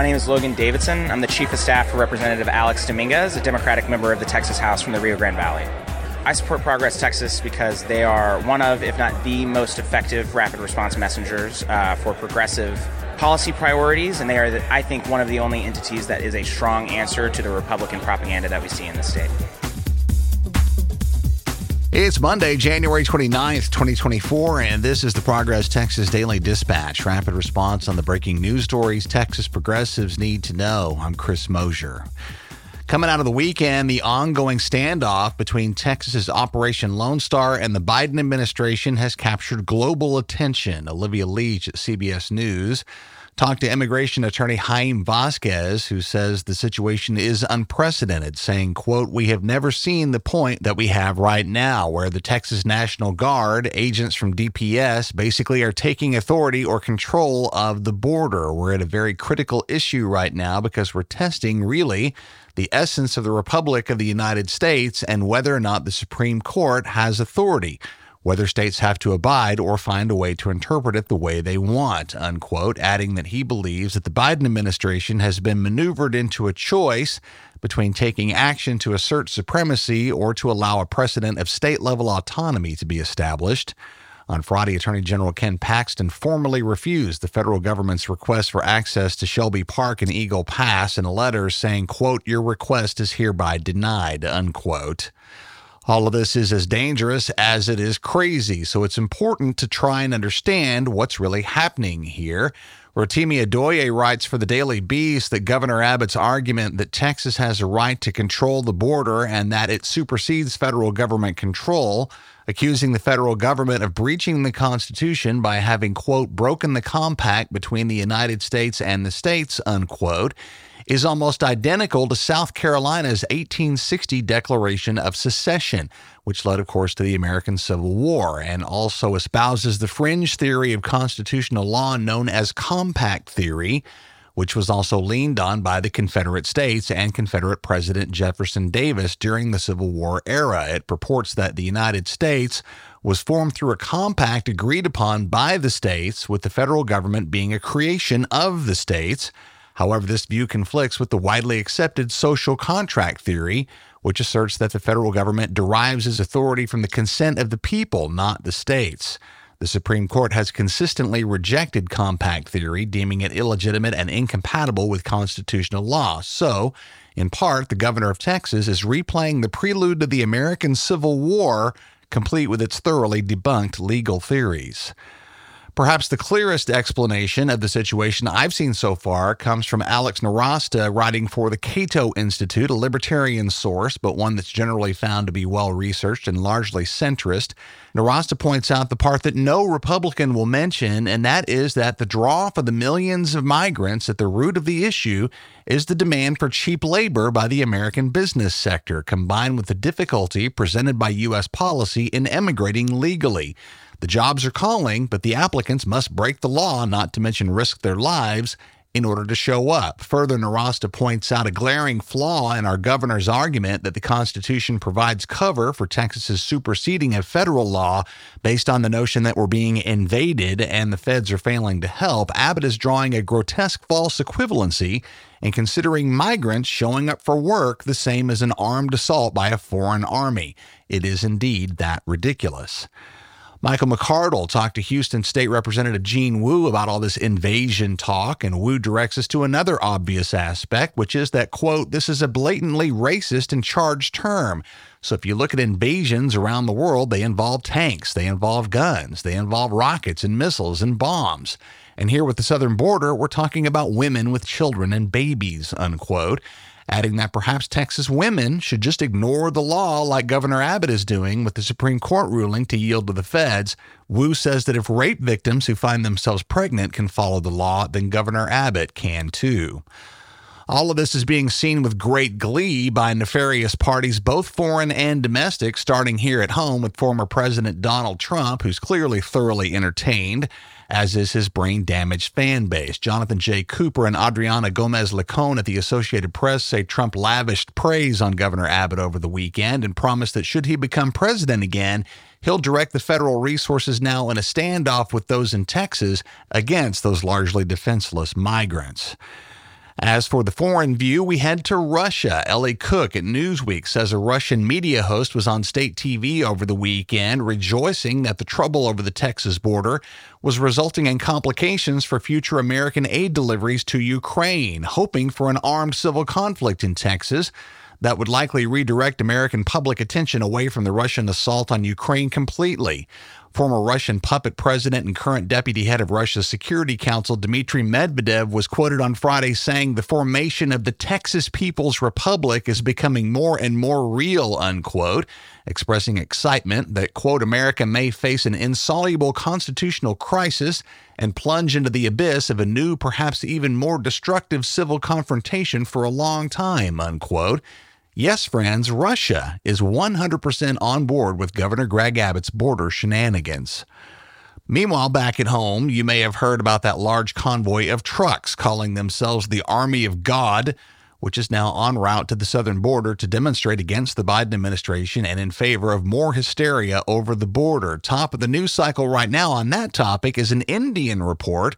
My name is Logan Davidson. I'm the Chief of Staff for Representative Alex Dominguez, a Democratic member of the Texas House from the Rio Grande Valley. I support Progress Texas because they are one of, if not the most effective rapid response messengers uh, for progressive policy priorities, and they are, I think, one of the only entities that is a strong answer to the Republican propaganda that we see in the state. It's Monday, January 29th, 2024, and this is the Progress Texas Daily Dispatch. Rapid response on the breaking news stories Texas progressives need to know. I'm Chris Mosier. Coming out of the weekend, the ongoing standoff between Texas's Operation Lone Star and the Biden administration has captured global attention. Olivia Leach at CBS News talked to immigration attorney Jaime Vasquez, who says the situation is unprecedented, saying, quote, We have never seen the point that we have right now, where the Texas National Guard, agents from DPS, basically are taking authority or control of the border. We're at a very critical issue right now because we're testing really the essence of the Republic of the United States and whether or not the Supreme Court has authority whether states have to abide or find a way to interpret it the way they want, unquote, adding that he believes that the Biden administration has been maneuvered into a choice between taking action to assert supremacy or to allow a precedent of state level autonomy to be established. On Friday, Attorney General Ken Paxton formally refused the federal government's request for access to Shelby Park and Eagle Pass in a letter saying, quote, your request is hereby denied, unquote. All of this is as dangerous as it is crazy, so it's important to try and understand what's really happening here. Rotimi Adeoye writes for the Daily Beast that Governor Abbott's argument that Texas has a right to control the border and that it supersedes federal government control, accusing the federal government of breaching the Constitution by having, quote, broken the compact between the United States and the states, unquote, is almost identical to South Carolina's 1860 Declaration of Secession, which led, of course, to the American Civil War, and also espouses the fringe theory of constitutional law known as compact theory, which was also leaned on by the Confederate States and Confederate President Jefferson Davis during the Civil War era. It purports that the United States was formed through a compact agreed upon by the states, with the federal government being a creation of the states. However, this view conflicts with the widely accepted social contract theory, which asserts that the federal government derives its authority from the consent of the people, not the states. The Supreme Court has consistently rejected compact theory, deeming it illegitimate and incompatible with constitutional law. So, in part, the governor of Texas is replaying the prelude to the American Civil War, complete with its thoroughly debunked legal theories. Perhaps the clearest explanation of the situation I've seen so far comes from Alex Nowrasteh writing for the Cato Institute, a libertarian source, but one that's generally found to be well researched and largely centrist. Nowrasteh points out the part that no Republican will mention, and that is that the draw for the millions of migrants at the root of the issue is the demand for cheap labor by the American business sector, combined with the difficulty presented by U.S. policy in emigrating legally. The jobs are calling, but the applicants must break the law, not to mention risk their lives, in order to show up. Further, Nowrasteh points out a glaring flaw in our governor's argument that the Constitution provides cover for Texas's superseding of federal law based on the notion that we're being invaded and the feds are failing to help. Abbott is drawing a grotesque false equivalency and considering migrants showing up for work the same as an armed assault by a foreign army. It is indeed that ridiculous. Michael McCardle talked to Houston State Representative Gene Wu about all this invasion talk, and Wu directs us to another obvious aspect, which is that, quote, this is a blatantly racist and charged term. So if you look at invasions around the world, they involve tanks, they involve guns, they involve rockets and missiles and bombs. And here with the southern border, we're talking about women with children and babies, unquote adding that perhaps Texas women should just ignore the law like Governor Abbott is doing with the Supreme Court ruling to yield to the feds. Wu says that if rape victims who find themselves pregnant can follow the law, then Governor Abbott can too. All of this is being seen with great glee by nefarious parties, both foreign and domestic, starting here at home with former President Donald Trump, who's clearly thoroughly entertained as is his brain damaged fan base. Jonathan J. Cooper and Adriana Gomez Licon at the Associated Press say Trump lavished praise on Governor Abbott over the weekend and promised that should he become president again, he'll direct the federal resources now in a standoff with those in Texas against those largely defenseless migrants. As for the foreign view, we head to Russia. Ellie Cook at Newsweek says a Russian media host was on state TV over the weekend rejoicing that the trouble over the Texas border was resulting in complications for future American aid deliveries to Ukraine, hoping for an armed civil conflict in Texas that would likely redirect American public attention away from the Russian assault on Ukraine completely. Former Russian puppet president and current deputy head of Russia's Security Council, Dmitry Medvedev, was quoted on Friday saying the formation of the Texas People's Republic is becoming more and more real, unquote, expressing excitement that, quote, America may face an insoluble constitutional crisis and plunge into the abyss of a new, perhaps even more destructive civil confrontation for a long time, unquote. Yes, friends, Russia is 100% on board with Governor Greg Abbott's border shenanigans. Meanwhile, back at home, you may have heard about that large convoy of trucks calling themselves the Army of God, which is now en route to the southern border to demonstrate against the Biden administration and in favor of more hysteria over the border. Top of the news cycle right now on that topic is an Indian report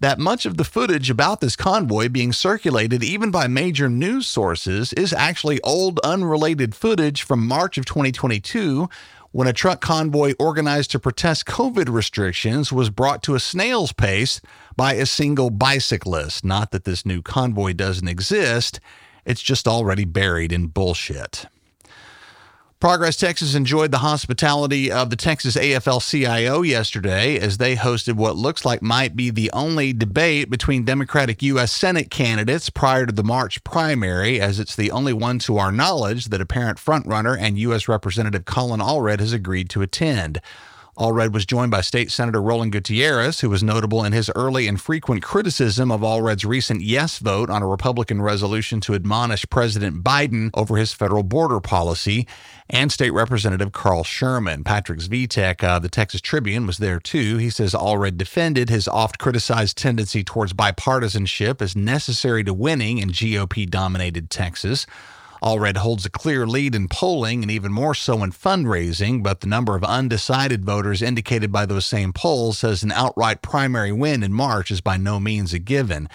that much of the footage about this convoy being circulated even by major news sources is actually old, unrelated footage from March of 2022 when a truck convoy organized to protest COVID restrictions was brought to a snail's pace by a single bicyclist. Not that this new convoy doesn't exist, it's just already buried in bullshit. Progress Texas enjoyed the hospitality of the Texas AFL CIO yesterday as they hosted what looks like might be the only debate between Democratic U.S. Senate candidates prior to the March primary, as it's the only one to our knowledge that apparent frontrunner and U.S. Representative Colin Allred has agreed to attend. Allred was joined by State Senator Roland Gutierrez, who was notable in his early and frequent criticism of Allred's recent yes vote on a Republican resolution to admonish President Biden over his federal border policy, and State Representative Carl Sherman. Patrick Svitek of uh, the Texas Tribune was there too. He says Allred defended his oft criticized tendency towards bipartisanship as necessary to winning in GOP dominated Texas. Allred holds a clear lead in polling and even more so in fundraising, but the number of undecided voters indicated by those same polls says an outright primary win in March is by no means a given.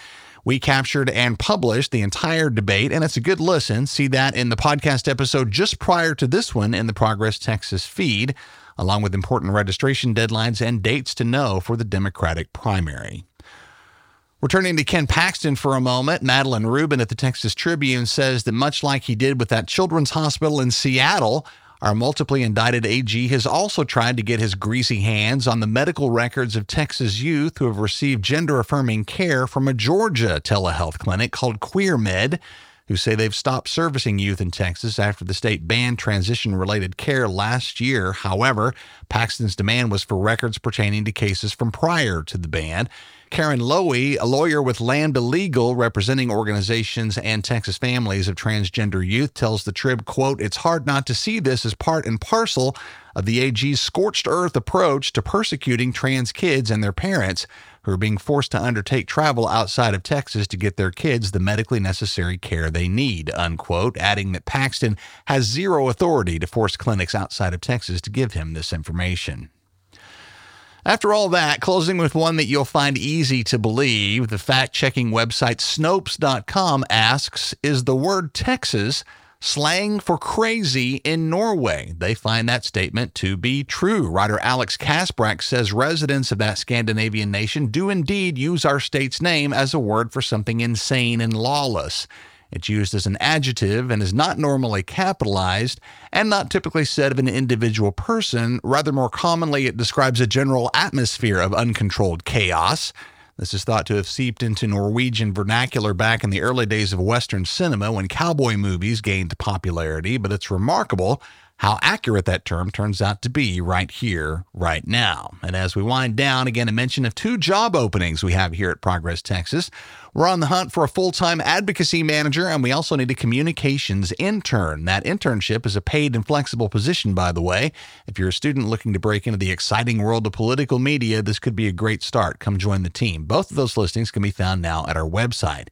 We captured and published the entire debate, and it's a good listen. See that in the podcast episode just prior to this one in the Progress Texas feed, along with important registration deadlines and dates to know for the Democratic primary. Returning to Ken Paxton for a moment, Madeline Rubin at the Texas Tribune says that much like he did with that children's hospital in Seattle, our multiply indicted AG has also tried to get his greasy hands on the medical records of Texas youth who have received gender affirming care from a Georgia telehealth clinic called QueerMed, who say they've stopped servicing youth in Texas after the state banned transition related care last year. However, Paxton's demand was for records pertaining to cases from prior to the ban. Karen Loewy, a lawyer with Lambda Legal representing organizations and Texas families of transgender youth, tells the Trib, quote, It's hard not to see this as part and parcel of the AG's scorched earth approach to persecuting trans kids and their parents who are being forced to undertake travel outside of Texas to get their kids the medically necessary care they need, unquote, adding that Paxton has zero authority to force clinics outside of Texas to give him this information. After all that, closing with one that you'll find easy to believe, the fact checking website Snopes.com asks Is the word Texas slang for crazy in Norway? They find that statement to be true. Writer Alex Kasprak says residents of that Scandinavian nation do indeed use our state's name as a word for something insane and lawless. It's used as an adjective and is not normally capitalized and not typically said of an individual person. Rather, more commonly, it describes a general atmosphere of uncontrolled chaos. This is thought to have seeped into Norwegian vernacular back in the early days of Western cinema when cowboy movies gained popularity, but it's remarkable how accurate that term turns out to be right here, right now. And as we wind down, again, a mention of two job openings we have here at Progress Texas. We're on the hunt for a full time advocacy manager, and we also need a communications intern. That internship is a paid and flexible position, by the way. If you're a student looking to break into the exciting world of political media, this could be a great start. Come join the team. Both of those listings can be found now at our website.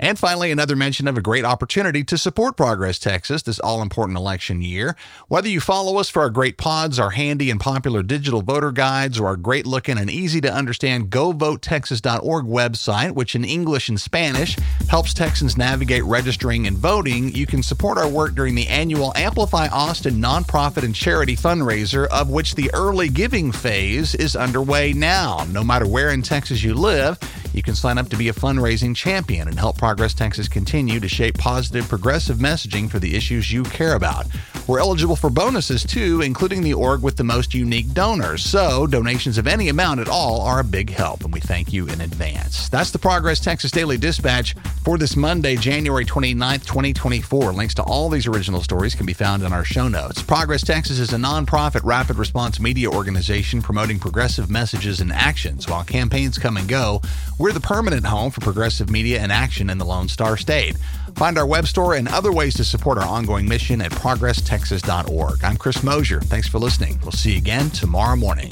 And finally, another mention of a great opportunity to support Progress Texas this all important election year. Whether you follow us for our great pods, our handy and popular digital voter guides, or our great looking and easy to understand GoVoteTexas.org website, which in English and Spanish helps Texans navigate registering and voting, you can support our work during the annual Amplify Austin nonprofit and charity fundraiser, of which the early giving phase is underway now. No matter where in Texas you live, you can sign up to be a fundraising champion and help Progress Texas continue to shape positive, progressive messaging for the issues you care about. We're eligible for bonuses too, including the org with the most unique donors. So, donations of any amount at all are a big help, and we thank you in advance. That's the Progress Texas Daily Dispatch for this Monday, January 29th, 2024. Links to all these original stories can be found in our show notes. Progress Texas is a nonprofit rapid response media organization promoting progressive messages and actions. While campaigns come and go, we're the permanent home for progressive media and action in the Lone Star State. Find our web store and other ways to support our ongoing mission at progresstexas.org. I'm Chris Mosier. Thanks for listening. We'll see you again tomorrow morning.